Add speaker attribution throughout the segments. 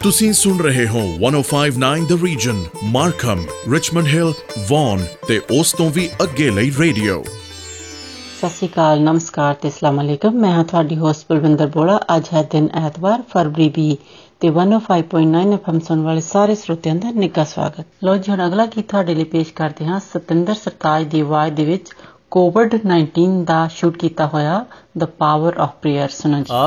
Speaker 1: ਤੁਸੀਂ ਸੁਣ ਰਹੇ ਹੋ 1059 the region Markham Richmond Hill Vaughan ਤੇ ਉਸ ਤੋਂ ਵੀ ਅੱਗੇ ਲਈ ਰੇਡੀਓ
Speaker 2: ਸਤਿ ਸ਼੍ਰੀ ਅਕਾਲ ਨਮਸਕਾਰ ਤੇ ਅਸਲਾਮ ਅਲੈਕਮ ਮੈਂ ਹਾਂ ਤੁਹਾਡੀ ਹੋਸਟ ਬਲਵਿੰਦਰ ਬੋੜਾ ਅੱਜ ਹੈ ਦਿਨ ਐਤਵਾਰ ਫਰਵਰੀ 20 ਤੇ 105.9 ਐਫਐਮ ਸੁਣ ਵਾਲੇ ਸਾਰੇ ਸਰੋਤਿਆਂ ਦਾ ਨਿੱਘਾ ਸਵਾਗਤ ਲੋ ਜੀ ਹੁਣ ਅਗਲਾ ਗੀਤ ਤੁਹਾਡੇ ਲਈ ਪੇਸ਼ ਕਰਦੇ ਹਾਂ ਸਤਿੰਦਰ ਸਰਤਾਜ ਦੀ ਆਵਾਜ਼ ਦੇ ਵਿੱਚ ਕੋਵਿਡ-19 ਦਾ ਸ਼ੂਟ ਕੀਤਾ ਹੋਇਆ ਦ ਪਾਵਰ ਆਫ ਪ੍ਰੇਅਰ ਸੁਣੋ ਜੀ।
Speaker 3: ਕੋਈ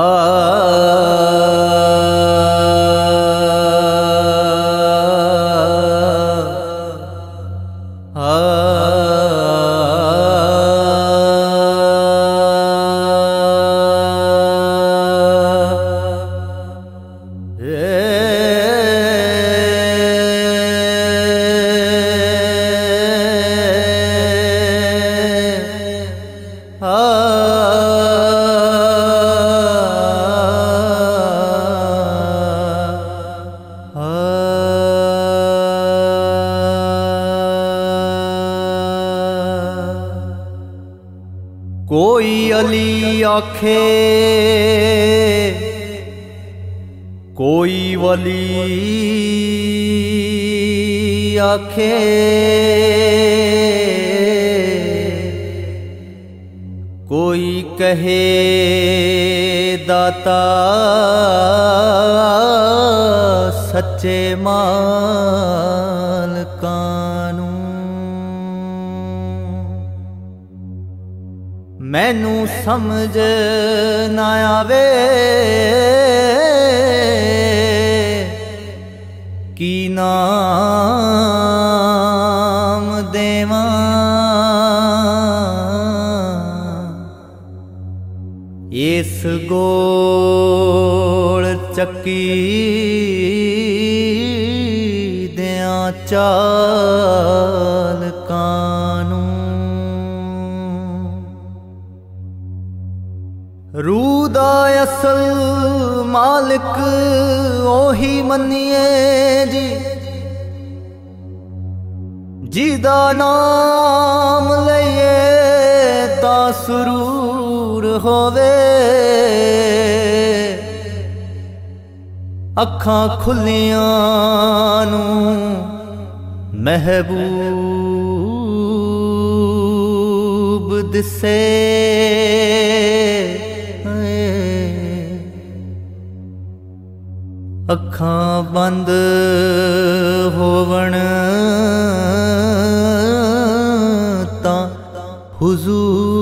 Speaker 3: ਦਾਤਾ ਸੱਚੇ ਮਾਲਕਾਂ ਨੂੰ। ਮੈਨੂੰ ਸਮਝ ਨਾ ਆਵੇ ਕੀ ਨਾਮ ਇਸ ਗੋਲ ਚੱਕੀ ਦਿਆਂ ਚਾਲ ਕਾਨੂੰ ਰੂਹ ਦਾ ਅਸਲ ਮਾਲਕ ਉਹੀ ਮੰਨੀਏ ਜੀ। ਜਿਹਦਾ ਨਾਮ ਲਈਏ ਤਾਂ ਸਰੂਰ ਹੋਵੇ। ਅੱਖਾਂ ਖੁੱਲੀਆਂ ਨੂੰ ਮਹਿਬੂਬ ਦਿਸੇ। ਅੱਖਾਂ ਬੰਦ ਹੋਵਣ ਤਾਂ ਹੁਜ਼ੂਰ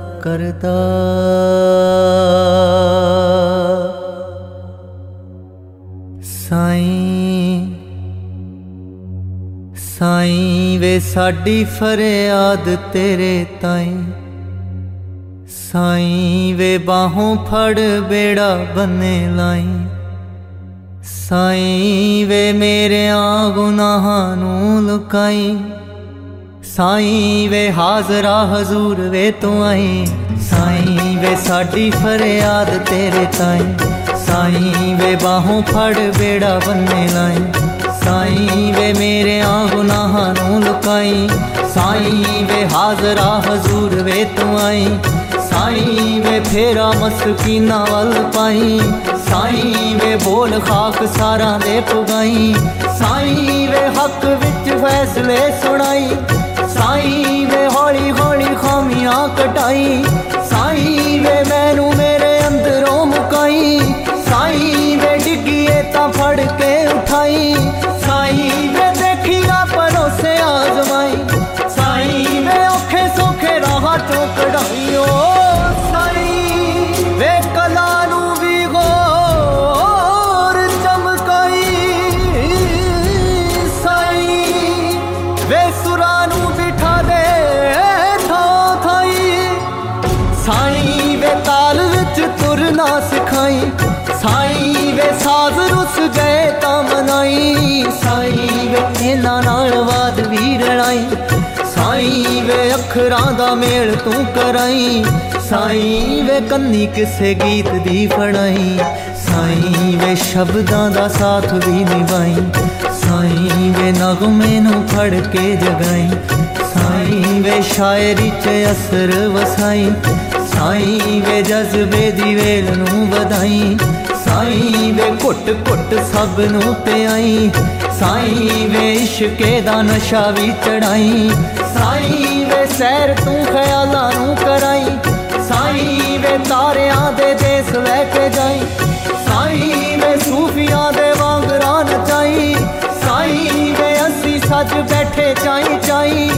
Speaker 3: ਕਰਦਾ। ਸਾਈਂ ਸਾਈਂ ਵੇ ਸਾਡੀ ਫਰਿਆਦ ਤੇਰੇ ਤਾਈਂ। ਸਾਈਂ ਵੇ ਬਾਹੋਂ ਫੜ ਬੇੜਾ ਬੰਨੇ ਲਾਈ। ਸਾਈਂ ਵੇ ਮੇਰਿਆਂ ਗੁਨਾਹਾਂ ਨੂੰ ਲੁਕਾਈ। ਸਾਈਂ ਵੇ ਹਾਜ਼ਰਾ ਹਜ਼ੂਰ ਵੇ ਤੂੰ ਆਈ। ਸਾਈਂ ਵੇ ਸਾਡੀ ਫਰਿਆਦ ਤੇਰੇ ਤਾਈਂ। ਸਾਈਂ ਵੇ ਬਾਹੋਂ ਫੜ ਬੇੜਾ ਬੰਨੇ ਲਾਈ। ਸਾਈਂ ਵੇ ਮੇਰਿਆਂ ਗੁਨਾਹਾਂ ਨੂੰ ਲੁਕਾਈ। ਸਾਈਂ ਵੇ ਹਾਜ਼ਰਾ ਹਜ਼ੂਰ ਵੇ ਤੂੰ ਆਈ। ਸਾਈਂ ਵੇ ਫੇਰਾ ਮਸਕੀਨਾ ਵੱਲ ਪਾਈ। ਸਾਈਂ ਵੇ ਬੋਲ ਖਾਕ ਸਾਰਾਂ ਦੇ ਪੁਗਾਈ। ਸਾਈਂ ਵੇ ਹੱਕ ਵਿੱਚ ਫੈਸਲੇ ਸੁਣਾਈ। ਸਾਈਂ ਵੇ ਹੌਲੀ ਹੌਲੀ ਖਾਮੀਆਂ ਕਟਾਈ। ਸਾਈਂ ਵੇ ਮੈਨੂੰ ਮੇਰੇ ਅੰਦਰੋਂ ਮੁਕਾਈ। ਸਾਈਂ ਵੇ ਡਿੱਗੀਏ ਤਾਂ ਫੜ ਕੇ ਵੇ ਇਹਨਾਂ ਨਾਲ ਬਾਦ ਵੀ ਰਣਾਈ ਸਾਈ ਵੇ ਅੱਖਰਾਂ ਦਾ ਮੇਲ ਤੂੰ ਕਰਾਈ। ਸਾਈ ਵੇ ਕੰਨੀ ਕਿਸੇ ਗੀਤ ਦੀ ਫੜਾਈ। ਸਾਈ ਵੇ ਸ਼ਬਦਾਂ ਦਾ ਸਾਥ ਵੀ ਨਿਭਾਈ। ਸਾਈ ਵੇ ਨਗਮੇ ਨੂੰ ਫੜ ਕੇ ਜਗਾਈ। ਸਾਈ ਵੇ ਸ਼ਾਇਰੀ 'ਚ ਅਸਰ ਵਸਾਈ। ਸਾਈ ਵੇ ਜਜ਼ਬੇ ਦੀ ਵੇਲ ਨੂੰ ਵਧਾਈ। ਸਾਈ ਵੇ ਘੁੱਟ ਘੁੱਟ ਸਭ ਨੂੰ ਪਿਆਈ। ਸਾਈ ਵੇ ਇਸ਼ਕੇ ਦਾ ਨਸ਼ਾ ਵੀ ਚੜਾਈ। ਸਾਈ ਵੇ ਸੈਰ ਤੂੰ ਖਿਆਲਾਂ ਨੂੰ ਕਰਾਈ। ਸਾਈ ਵੇ ਤਾਰਿਆਂ ਦੇ ਦੇਸ ਲੈ ਕੇ ਜਾਈ। ਸਾਈ ਵੇ ਸੂਫੀਆਂ ਦੇ ਵਾਂਗਰਾਂ ਨਚਾਈ। ਸਾਈ ਵੇ ਅਸੀਂ ਸੱਜ ਬੈਠੇ ਚਾਈ ਚਾਈ।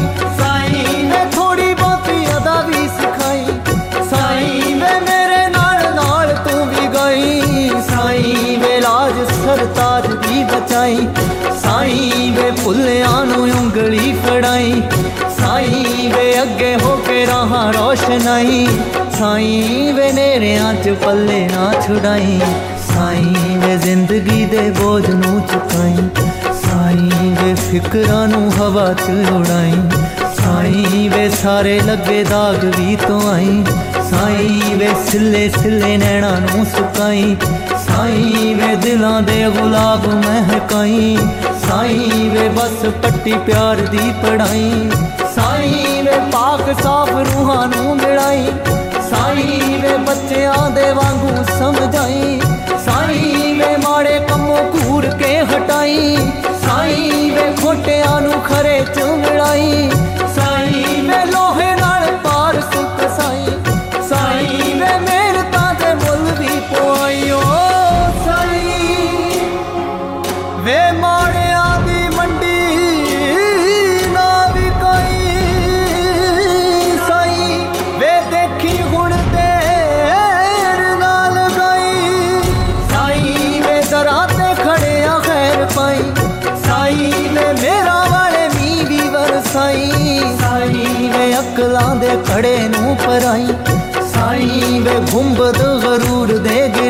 Speaker 3: ਉਂਗਲੀ ਫੜਾਈ ਸਾਈ ਵੇ ਅੱਗੇ ਹੋ ਕੇ ਰਹਾ ਰੋਸ਼ਨਾਈ। ਸਾਈ ਵੇ ਨੇਰਿਆਂ ਚ ਪੱਲੇ ਨਾ ਛੁਡਾਈ। ਸਾਈ ਵੇ ਜ਼ਿੰਦਗੀ ਦੇ ਬੋਝ ਨੂੰ ਚੁਕਾਈ। ਸਾਈ ਵੇ ਫਿਕਰਾਂ ਨੂੰ ਹਵਾ ਚ ਉਡਾਈ। ਸਾਈ ਵੇ ਸਾਰੇ ਲੱਗੇ ਦਾਗ ਵੀ ਤੋਂ ਆਈ ਸਾਈ ਵੇ ਸਿੱਲੇ ਸਿੱਲੇ ਨੈਣਾ ਨੂੰ ਸੁਕਾਈ। ਸਾਈ ਵੇ ਦਿਲਾਂ ਦੇ ਗੁਲਾਬ ਮਹਿਕਾਈ ਸਾਈ ਵੇ ਬਸ ਪੱਟੀ ਪਿਆਰ ਦੀ ਪੜਾਈ ਸਾਈ ਵੇ ਪਾਕ ਸਾਫ਼ ਰੂਹਾਂ ਨੂੰ ਮਿਲਾਈ। ਸਾਈ ਵੇ ਬੱਚਿਆਂ ਦੇ ਵਾਂਗੂ ਸਮਝਾਈ। ਸਾਈ ਵੇ ਮਾੜੇ ਕੰਮੋਂ ਘੂਰ ਕੇ ਹਟਾਈ। ਸਾਈ ਵੇ ਖੋਟਿਆਂ ਨੂੰ ਖਰੇ ਚ ਮਿਲਾਈ।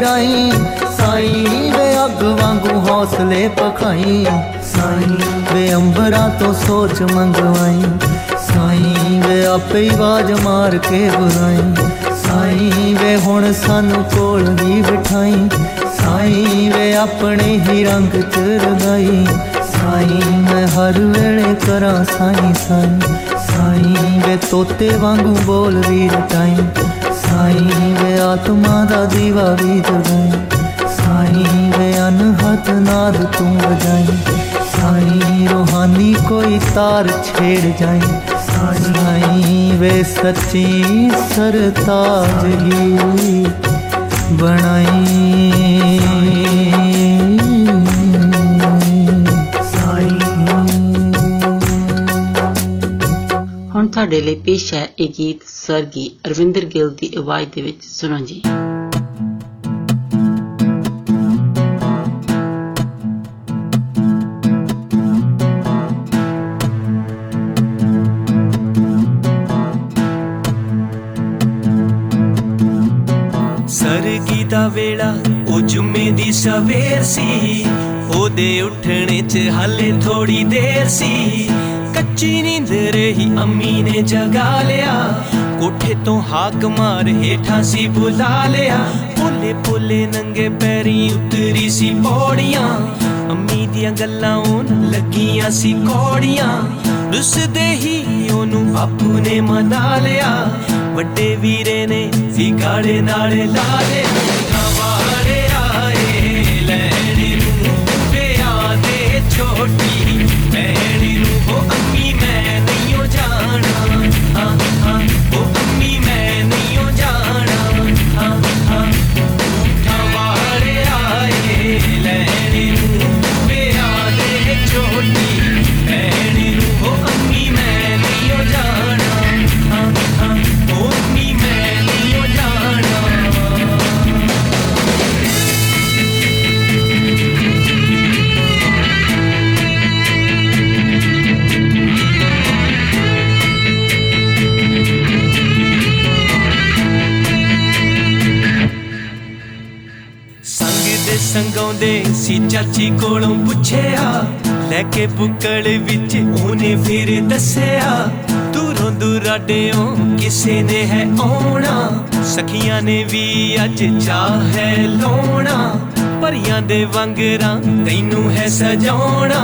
Speaker 3: ਦੇ ਗਿਰਾਈ ਸਾਈ ਵੇ ਅੱਗ ਵਾਂਗੂ ਹੌਸਲੇ ਪਖਾਈ। ਸਾਈ ਵੇ ਅੰਬਰਾਂ ਤੋਂ ਸੋਚ ਮੰਗਵਾਈ। ਸਾਈ ਵੇ ਆਪੇ ਹੀ ਆਵਾਜ਼ ਮਾਰ ਕੇ ਬੁਲਾਈ। ਸਾਈ ਵੇ ਹੁਣ ਸਾਨੂੰ ਕੋਲ ਵੀ ਬਿਠਾਈ। ਸਾਈ ਵੇ ਆਪਣੇ ਹੀ ਰੰਗ ਚ ਰਗਾਈ। ਸਾਈ ਮੈਂ ਹਰ ਵੇਲੇ ਕਰਾਂ ਸਾਈ ਸਾਈ। ਸਾਈ ਵੇ ਤੋਤੇ ਵਾਂਗੂ ਬੋਲ ਵੀ ਰਟਾਈ। ਸਾਈ ਵੇ ਆਤਮਾ ਦਾ ਦੀਵਾ ਵੀ ਜਗਾਈ ਸਾਈ ਵੇ ਅਨਹਦ ਨਾਦ ਤੂੰ ਵਜਾਈ ਸਾਈ ਰੋਹਾਨੀ ਕੋਈ ਤਾਰ ਛੇੜ ਜਾਈ ਸਾਈ ਵੇ ਸੱਚੀ ਸਰਤਾਜਗੀ ਬਣਾਈ
Speaker 2: ਤੁਹਾਡੇ ਲਈ ਪੇਸ਼ ਹੈ ਇਹ ਗੀਤ ਸਰਗੀ ਅਰਵਿੰਦਰ ਗਿੱਲ ਦੀ ਆਵਾਜ਼ ਦੇ ਵਿੱਚ। ਸੁਣੋ ਜੀ।
Speaker 4: ਸਰਗੀ ਦਾ ਵੇਲਾ ਉਹ ਜੁਮੇ ਦੀ ਸਵੇਰ ਸੀ। ਉਹਦੇ ਉੱਠਣੇ 'ਚ ਹਾਲੇ ਥੋੜੀ ਦੇਰ ਸੀ। ਕੱਚੀ ਨੀਂਦ ਰਹੀ, ਅੰਮੀ ਨੇ ਜਗਾ ਲਿਆ। ਕੋਠੇ ਤੋਂ ਹਾਕ ਮਾਰ ਹੇਠਾਂ ਸੀ ਬੁਲਾ ਲਿਆ। ਪੋਲੇ ਪੋਲੇ ਨੰਗੇ ਪੈਰੀ ਉਤਰੀ ਸੀ ਪੌੜੀਆਂ। ਅੰਮੀ ਦੀਆਂ ਗੱਲਾਂ ਉਹਨ ਲੱਗੀਆਂ ਸੀ ਕੌੜੀਆਂ। ਰੁੱਸਦੇ ਹੀ ਉਹਨੂੰ ਬਾਪੂ ਨੇ ਮਨਾ ਲਿਆ। ਵੱਡੇ ਵੀਰੇ ਨੇ ਸੀ ਗਾੜੇ ਨਾਲੇ ਲਾ ਲਿਆ ਵੇਲੇ ਸੰਗਾਉਂਦੇ ਸੀ ਚਾਚੀ ਕੋਲੋਂ ਪੁੱਛਿਆ, ਲੈ ਕੇ ਬੁੱਕਲ ਵਿੱਚ ਉਹਨੇ ਫਿਰ ਦੱਸਿਆ, ਦੂਰੋਂ ਦੁਰਾਡਿਓਂ ਕਿਸੇ ਨੇ ਹੈ ਆਉਣਾ, ਸਖੀਆਂ ਨੇ ਵੀ ਅੱਜ ਚਾਹ ਹੈ ਲਾਉਣਾ, ਪਰੀਆਂ ਦੇ ਵਾਂਗਰਾਂ ਤੈਨੂੰ ਹੈ ਸਜਾਉਣਾ,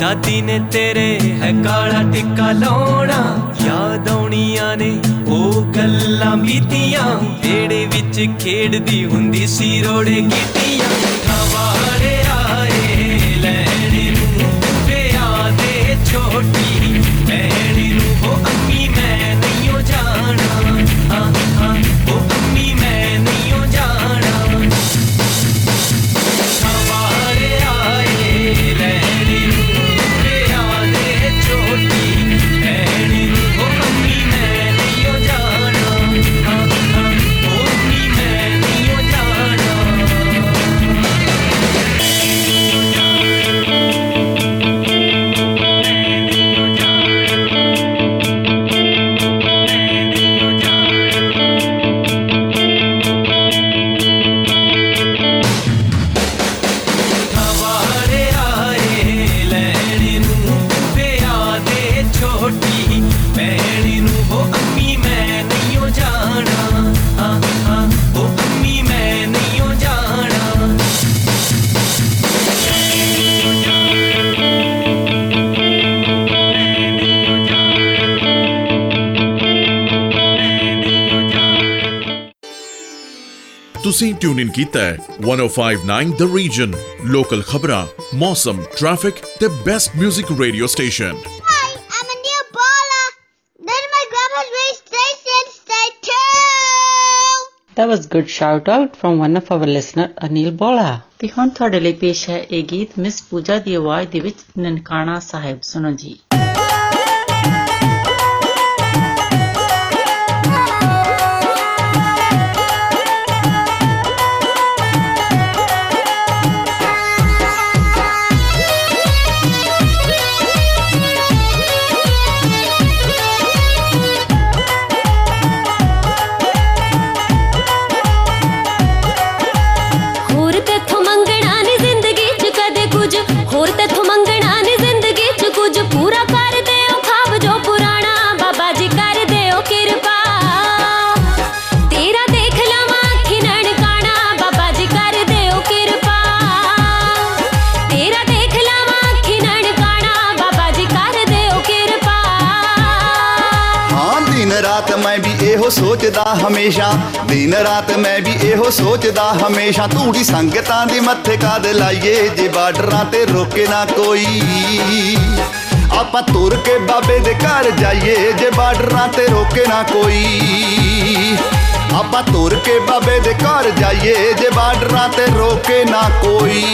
Speaker 4: ਦਾਦੀ ਨੇ ਤੇਰੇ ਹੈ ਕਾਲਾ ਟਿੱਕਾ ਲਾਉਣਾ, ਯਾਦ ਆਉਣੀਆਂ ਨੇ ਉਹ ਗੱਲਾਂ ਬੀਤੀਆਂ ਵੇੜੇ ਵਿੱਚ ਖੇਡਦੀ ਹੁੰਦੀ ਸੀ ਰੋੜੇ ਕੀਤੀਆਂ
Speaker 1: ਤੁਸੀਂ ਟਿਊਨ ਇਨ ਕੀਤਾ ਹੈ 1059 ਦ ਰੀਜਨ ਲੋਕਲ ਖਬਰਾਂ ਮੌਸਮ ਟ੍ਰੈਫਿਕ ਤੇ best 뮤직 radio station
Speaker 5: Hi, I'm a new baller. Then my grandma's race station, stay tuned.
Speaker 2: That was good shout out from one of our listener Anil ਬੋਲਾ ਤੇ ਹੁਣ ਤੁਹਾਡੇ ਲਈ ਪੇਸ਼ ਹੈ ਇਹ ਗੀਤ ਮਿਸ ਪੂਜਾ ਦੀ ਆਵਾਜ਼ ਦੇ ਵਿੱਚ ਨਨਕਾਣਾ ਸਾਹਿਬ ਸੁਣੋ ਜੀ
Speaker 6: ਸੋਚਦਾ ਹਮੇਸ਼ਾ। ਦਿਨ ਰਾਤ ਮੈਂ ਵੀ ਇਹੋ ਸੋਚਦਾ ਹਮੇਸ਼ਾ। ਧੂੜੀ ਸੰਗਤਾਂ ਦੀ ਮੱਥੇ ਕਾਦ ਲਾਈਏ, ਜੇ ਬਾਰਡਰਾਂ ਤੇ ਰੋਕੇ ਨਾ ਕੋਈ। ਆਪਾਂ ਤੁਰ ਕੇ ਬਾਬੇ ਦੇ ਘਰ ਜਾਈਏ, ਜੇ ਬਾਰਡਰਾਂ ਤੇ ਰੋਕੇ ਨਾ ਕੋਈ। ਆਪਾਂ ਤੁਰ ਕੇ ਬਾਬੇ ਦੇ ਘਰ ਜਾਈਏ, ਜੇ ਬਾਰਡਰਾਂ ਤੇ ਰੋਕੇ ਨਾ ਕੋਈ।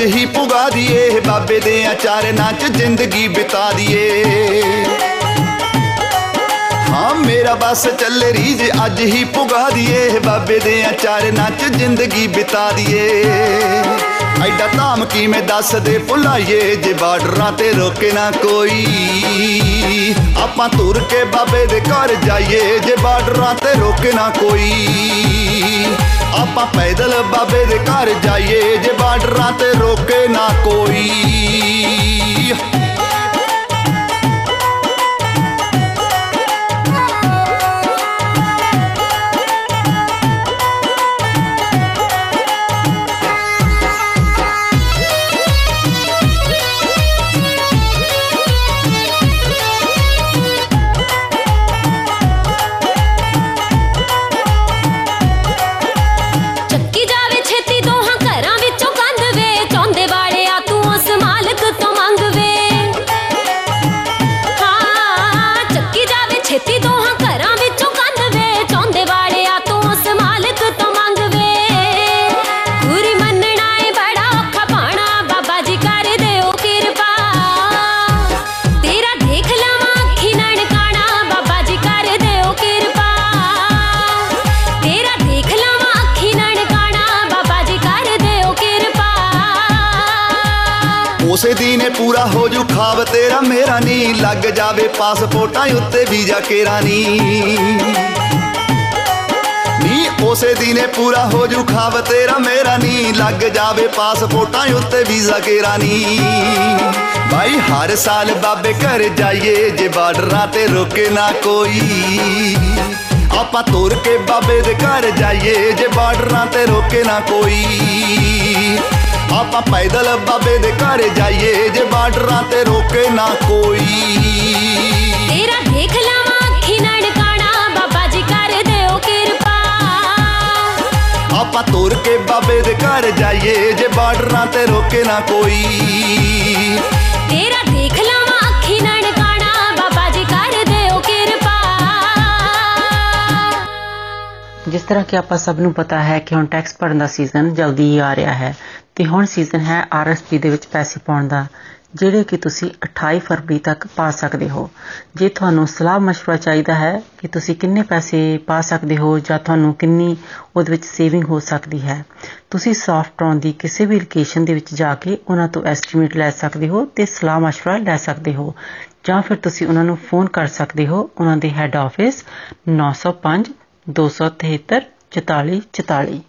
Speaker 6: ਅੱਜ ਹੀ ਪੁਗਾ ਦੀਏ, ਬਾਬੇ ਦੇ ਆਚਰਨਾਂ 'ਚ ਜ਼ਿੰਦਗੀ ਬਿਤਾ ਦੀਏ। ਹਾਂ, ਮੇਰਾ ਬਸ ਚੱਲੇ ਰੀਜ, ਅੱਜ ਹੀ ਪੁਗਾ ਦੀਏ, ਬਾਬੇ ਦੇ ਆਚਰਨਾਂ 'ਚ ਜ਼ਿੰਦਗੀ ਬਿਤਾ ਦੀਏ। ਐਡਾ ਧਾਮ ਕਿਵੇਂ ਦੱਸ ਦੇ ਭੁਲਾਈਏ, ਜੇ ਬਾਰਡਰਾਂ ਤੇ ਰੋਕੇ ਨਾ ਕੋਈ। ਆਪਾਂ ਤੁਰ ਕੇ ਬਾਬੇ ਦੇ ਘਰ ਜਾਈਏ, ਜੇ ਬਾਰਡਰਾਂ ਤੇ ਰੋਕੇ ਨਾ ਕੋਈ। ਆਪਾਂ ਪੈਦਲ ਬਾਬੇ ਦੇ ਘਰ ਜਾਈਏ ਜੇ ਬਾਰਡਰਾਂ ਤੇ ਰੋਕੇ ਨਾ ਕੋਈ। ਲੱਗ ਜਾਵੇ ਪਾਸਪੋਰਟਾਂ ਉੱਤੇ ਵੀਜ਼ਾ ਕੇਰਾ ਨੀ। ਨੀ ਉਸੇ ਦਿਨੇ ਪੂਰਾ ਹੋ ਜੂ ਖਾਬ ਤੇਰਾ ਮੇਰਾ ਨੀ। ਲੱਗ ਜਾਵੇ ਪਾਸਪੋਰਟਾਂ ਉੱਤੇ ਵੀਜ਼ਾ ਕੇਰਾ ਨੀ। ਭਾਈ ਹਰ ਸਾਲ ਬਾਬੇ ਘਰ ਜਾਈਏ, ਜੇ ਬਾਰਡਰਾਂ ਤੇ ਰੋਕੇ ਨਾ ਕੋਈ। ਆਪਾਂ ਤੁਰ ਕੇ ਬਾਬੇ ਦੇ ਘਰ ਜਾਈਏ, ਜੇ ਬਾਰਡਰਾਂ ਤੇ ਰੋਕੇ ਨਾ ਕੋਈ। ਆਪਾਂ ਪੈਦਲ ਬਾਬੇ ਦੇ ਘਰ ਜਾਈਏ ਜੇ ਬਾਰਡਰਾਂ ਤੇ ਰੋਕੇ ਨਾ ਕੋਈ।
Speaker 7: ਤੇਰਾ ਦੇਖ ਲਾਵਾਂ ਅੱਖੀ ਨਨਕਾਣਾ ਬਾਬਾ ਜੀ ਕਰ ਦਿਓ ਕਿਰਪਾ।
Speaker 6: ਆਪਾਂ ਤੁਰ ਕੇ ਬਾਬੇ ਦੇ ਘਰ ਜਾਈਏ ਜੇ ਬਾਰਡਰਾਂ ਤੇ ਰੋਕੇ ਨਾ ਕੋਈ।
Speaker 7: ਤੇਰਾ ਦੇਖ ਲਾਵਾਂ ਅੱਖੀ ਨਨਕਾਣਾ ਬਾਬਾ ਜੀ ਕਰ ਦਿਓ ਕਿਰਪਾ।
Speaker 2: ਜਿਸ ਤਰ੍ਹਾਂ ਕਿ ਆਪਾਂ ਸਭ ਨੂੰ ਪਤਾ ਹੈ ਕਿ ਹੁਣ ਟੈਕਸ ਭਰਨ ਦਾ ਸੀਜ਼ਨ ਜਲਦੀ ਹੀ ਆ ਰਿਹਾ ਹੈ। ਤੇ ਹੁਣ ਸੀਜ਼ਨ ਹੈ ਆਰਐਸਪੀ ਦੇ ਵਿੱਚ ਪੈਸੇ ਪਾਉਣ ਦਾ ਜਿਹੜੇ ਕਿ ਤੁਸੀਂ 28 ਫਰਵਰੀ ਤੱਕ ਪਾ ਸਕਦੇ ਹੋ ਜੇ ਤੁਹਾਨੂੰ ਸਲਾਹ مشورہ ਚਾਹੀਦਾ ਹੈ ਕਿ ਤੁਸੀਂ ਕਿੰਨੇ ਪੈਸੇ ਪਾ ਸਕਦੇ ਹੋ ਜਾਂ ਤੁਹਾਨੂੰ ਕਿੰਨੀ ਉਹਦੇ ਵਿੱਚ ਸੇਵਿੰਗ ਹੋ ਸਕਦੀ ਹੈ ਤੁਸੀਂ ਸੌਫਟਰੌਨ ਦੀ ਕਿਸੇ ਵੀ ਲੋਕੇਸ਼ਨ ਦੇ ਵਿੱਚ ਜਾ ਕੇ ਉਹਨਾਂ ਤੋਂ ਐਸਟੀਮੇਟ ਲੈ ਸਕਦੇ ਹੋ ਤੇ ਸਲਾਹ مشورہ ਲੈ ਸਕਦੇ ਹੋ ਜਾਂ ਫਿਰ ਤੁਸੀਂ ਉਹਨਾਂ ਨੂੰ ਫੋਨ ਕਰ ਸਕਦੇ ਹੋ ਉਹਨਾਂ ਦੇ ਹੈੱਡ ਆਫਿਸ 905 273 44 44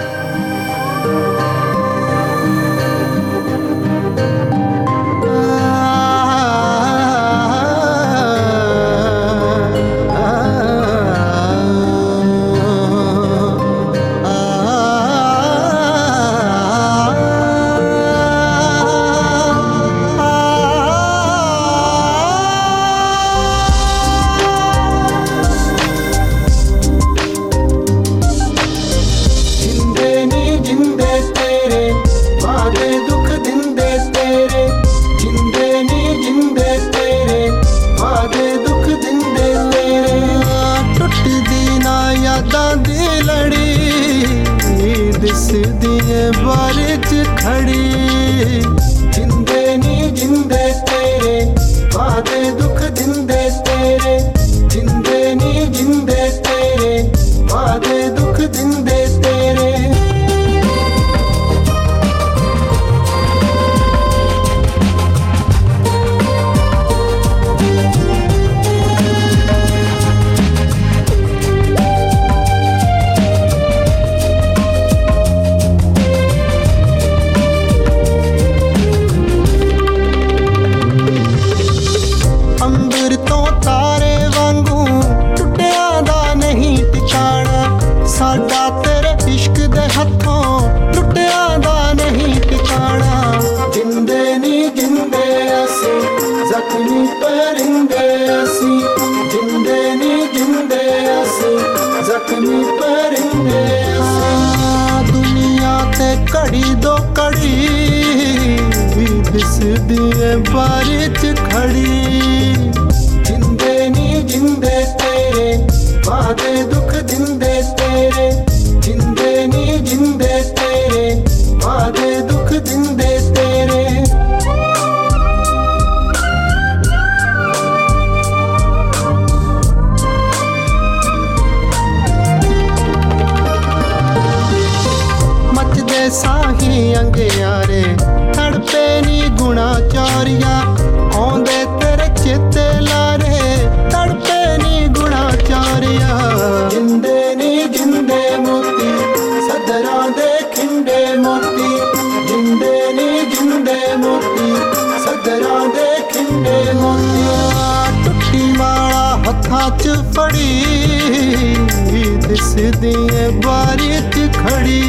Speaker 8: ਦਿਸਦੀ ਏ ਬਾਰੀ 'ਚ ਖੜੀ।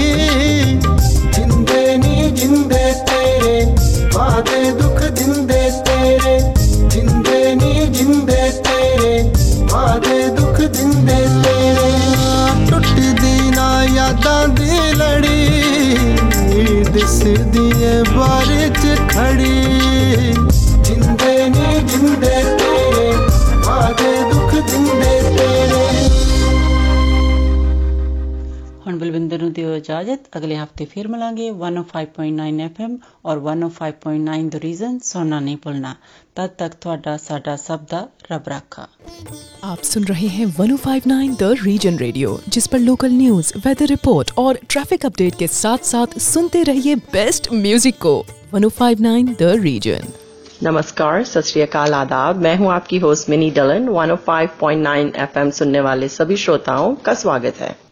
Speaker 8: ਜਿੰਦੇ ਨੀ ਜਿੰਦੇ ਤੇਰੇ, ਵਾਦੇ ਦੁੱਖ ਦਿੰਦੇ ਤੇਰੇ। ਜਿੰਦੇ ਨੀ ਜਿੰਦੇ ਤੇਰੇ, ਵਾਦੇ ਦੁੱਖ ਦਿੰਦੇ ਤੇਰੇ। ਟੁੱਟਦੀ ਨਾ ਯਾਦਾਂ ਦੀ ਲੜੀ ਦਿਸਦੀ ਏ ਬਾਰੀ 'ਚ ਖੜੀ।
Speaker 2: ਬਲਵਿੰਦਰ ਸੁਖਵਿੰਦਰ ਨੂੰ ਦਿਓ ਇਜਾਜ਼ਤ ਅਗਲੇ ਹਫਤੇ ਫਿਰ ਮਿਲਾਂਗੇ 105.9 FM ਔਰ 105.9 ਦ ਰੀਜ਼ਨ ਸੁਣਨਾ ਨਹੀਂ ਭੁੱਲਣਾ ਤਦ ਤੱਕ ਤੁਹਾਡਾ ਸਾਡਾ ਸਭ ਦਾ ਰੱਬ ਰਾਖਾ
Speaker 9: आप सुन रहे हैं 1059 द रीजन रेडियो जिस पर लोकल न्यूज वेदर रिपोर्ट और ट्रैफिक अपडेट के साथ साथ सुनते रहिए बेस्ट म्यूजिक को 1059 द रीजन
Speaker 10: नमस्कार सत श्री अकाल आदाब मैं हूं आपकी होस्ट मिनी डलन 105.9 एफएम सुनने वाले सभी श्रोताओं का स्वागत है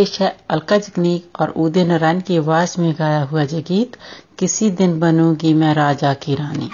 Speaker 11: पेश है अलका जगनीक और उदय नारायण की आवाज़ में गाया हुआ ये गीत किसी दिन बनूँगी मैं राजा की रानी।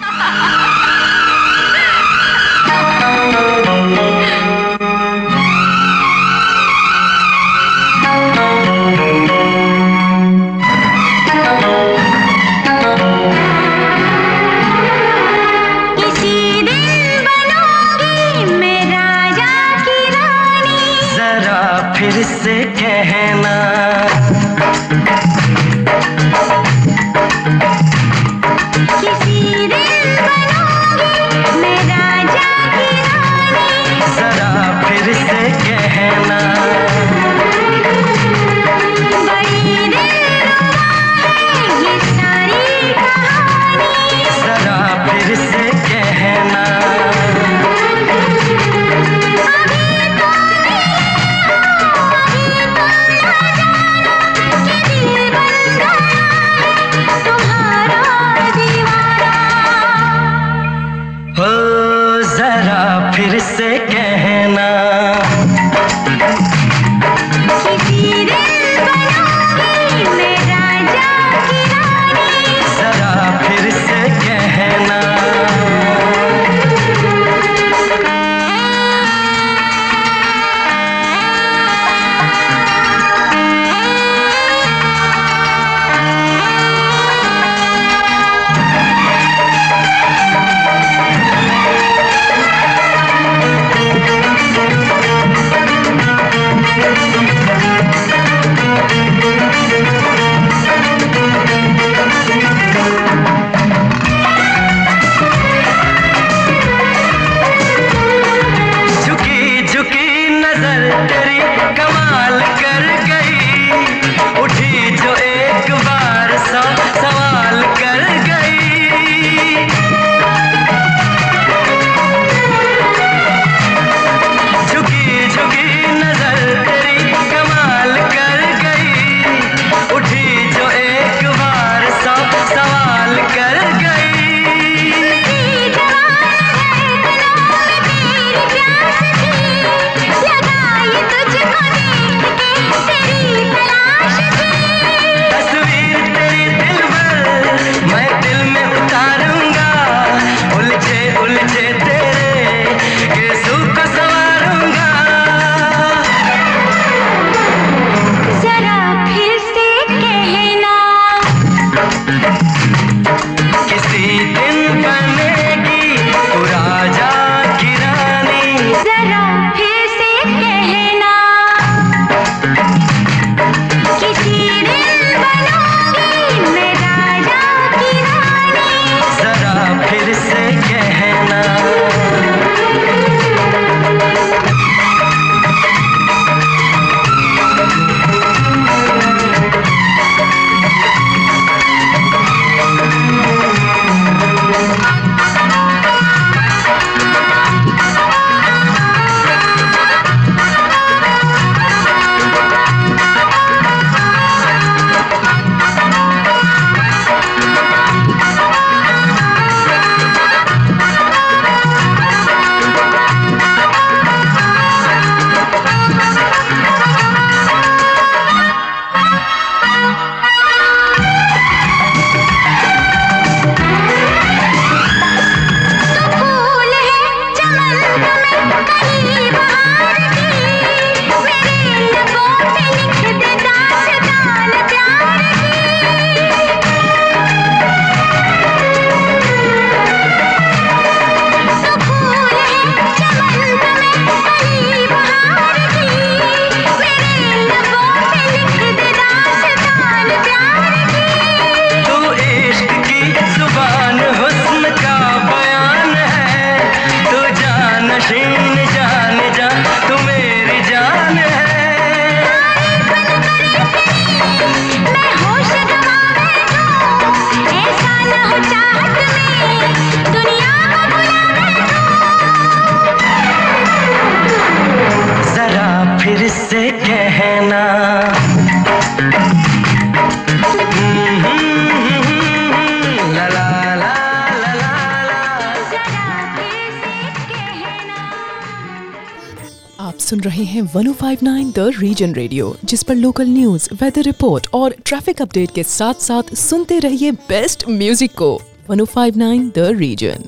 Speaker 9: 1059 द रीजन रेडियो जिस पर लोकल न्यूज़ वेदर रिपोर्ट और ट्रैफ़िक अपडेट के साथ साथ सुनते रहिए बेस्ट म्यूज़िक को। 1059 द रीजन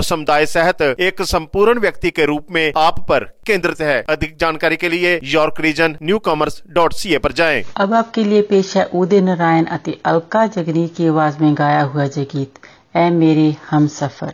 Speaker 12: समुदाय सहित एक संपूर्ण व्यक्ति के रूप में आप पर केंद्रित है। अधिक जानकारी के लिए York Region newcomers dot C A पर जाए।
Speaker 2: अब आपके लिए पेश है उदय नारायण अति अलका जगनी की आवाज़ में गाया हुआ जय गीत ए मेरे हम सफ़र।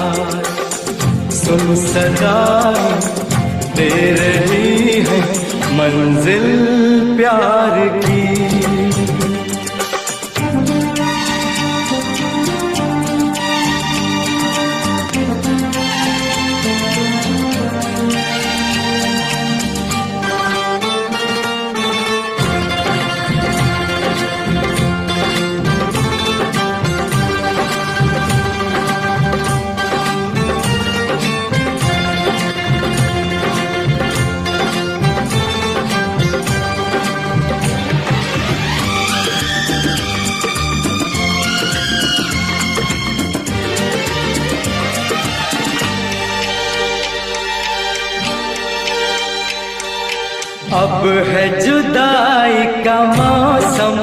Speaker 13: सुन सदा दे रही है मंजिल प्यार की। अब है जुदाई का मौसम,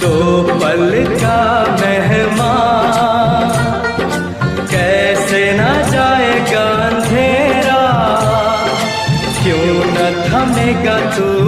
Speaker 13: दो पल का मेहमान। कैसे न जाएगा अंधेरा, क्यों न थमेगा तूफ़ान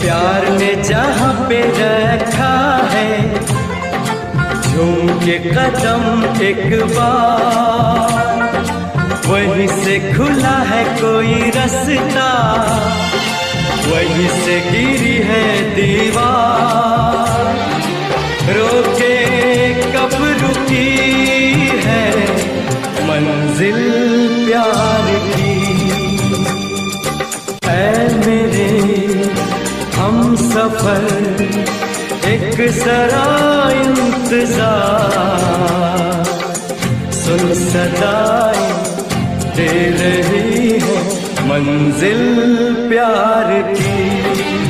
Speaker 14: प्यार ने
Speaker 13: जहाँ पे रखा है, झूम के कदम एक बार। वहीं से खुला है कोई रास्ता, वहीं से गिरी है दीवार। रोके मंजिल प्यार की ऐ मेरे, हम सफ़र एक सरा इंतज़ार। सुन सदाई दे रही है मंजिल प्यार की।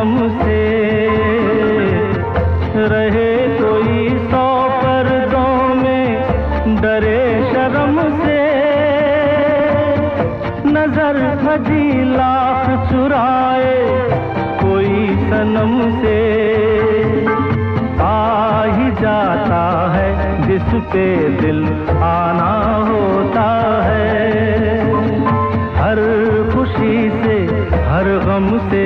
Speaker 15: कोई सनम से रहे कोई सौ पर्दों में, डरे शर्म से। नज़र हजीला चुराए कोई सनम से। आ ही जाता है जिस पे दिल आना होता है। हर खुशी से, हर गम से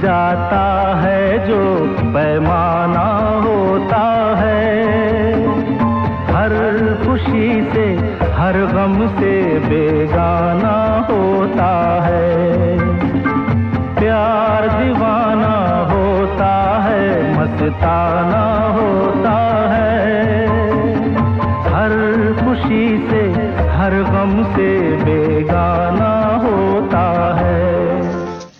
Speaker 15: जाता है जो पैमाना होता है। हर खुशी से, हर गम से बेगाना होता है। प्यार दीवाना होता है, मस्ताना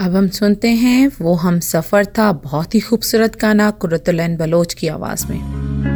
Speaker 16: अब हम सुनते हैं, वो हम सफ़र था बहुत ही खूबसूरत गाना कुरतुलैन बलोच की आवाज़ में।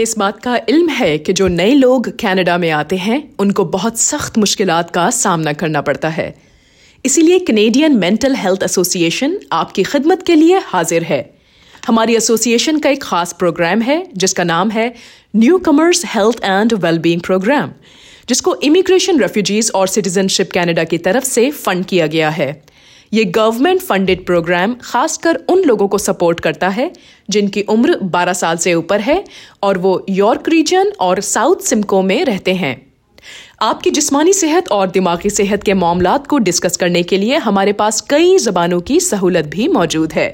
Speaker 9: हमें इस बात का इल्म है कि जो नए लोग कनाडा में आते हैं, उनको बहुत सख्त मुश्किल का सामना करना पड़ता है। इसीलिए कनेडियन मेंटल हेल्थ एसोसिएशन आपकी खिदमत के लिए हाजिर है। हमारी एसोसिएशन का एक खास प्रोग्राम है, जिसका नाम है newcomers health and wellbeing program जिसको इमिग्रेशन रेफ्यूजीज और सिटीजनशिप कनाडा की तरफ़ से फंड किया गया है। ये गवर्नमेंट फंडेड प्रोग्राम खासकर उन लोगों को सपोर्ट करता है जिनकी उम्र 12 साल से ऊपर है और वो यॉर्क रीजन और साउथ सिमको में रहते हैं। आपकी जिस्मानी सेहत और दिमागी सेहत के मामला को डिस्कस करने के लिए हमारे पास कई जबानों की सहूलत भी मौजूद है।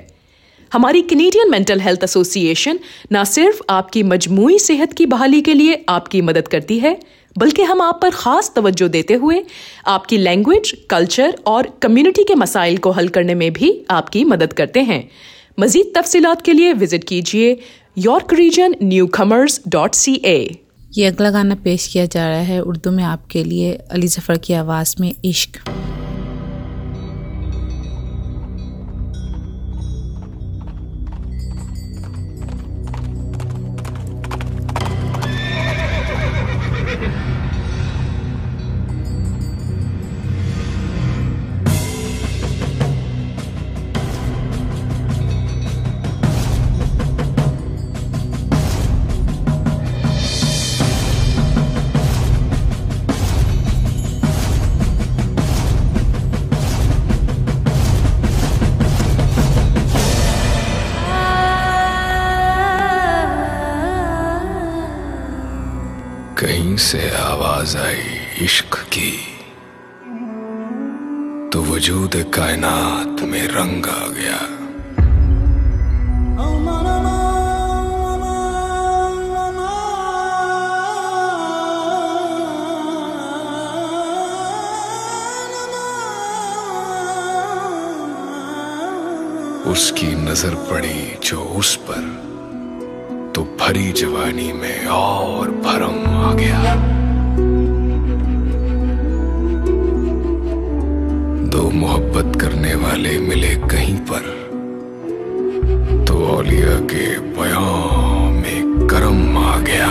Speaker 9: हमारी कनेडियन मेंटल हेल्थ एसोसिएशन न सिर्फ़ आपकी मजमू सेहत की बहाली के लिए आपकी मदद करती है बल्कि हम आप पर खास तवज्जो देते हुए आपकी लैंग्वेज कल्चर और कम्युनिटी के मसाइल को हल करने में भी आपकी मदद करते हैं। मजीद तफसीत के लिए विज़िट कीजिए York region newcomers dot C A
Speaker 16: ये अगला गाना पेश किया जा रहा है उर्दू में आपके लिए अली जफ़र की आवाज़ में इश्क।
Speaker 13: इश्क की तो वजूद कायनात में रंग आ गया। उसकी नज़र पड़ी जो उस पर तो भरी जवानी में और भरम आ गया। मोहब्बत करने वाले मिले कहीं पर तो औलिया के बयां में करम आ गया।